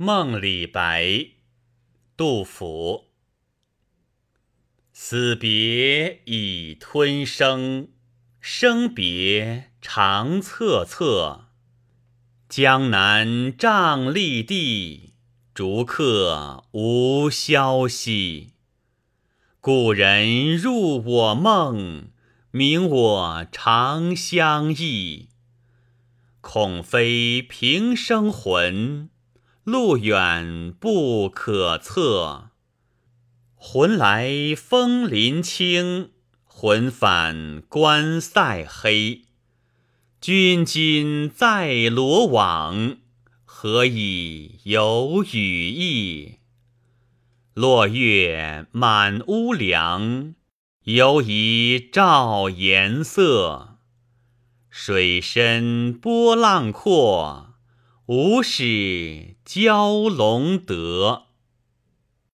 梦李白，杜甫。死别已吞声，生别长恻恻。江南瘴疠地，逐客无消息。故人入我梦，明我长相忆。恐非平生魂。路远不可测，魂来风林清，魂返关塞黑。君今在罗网，何以有羽翼？落月满屋梁，犹疑照颜色。水深波浪阔。吾使蛟龙得。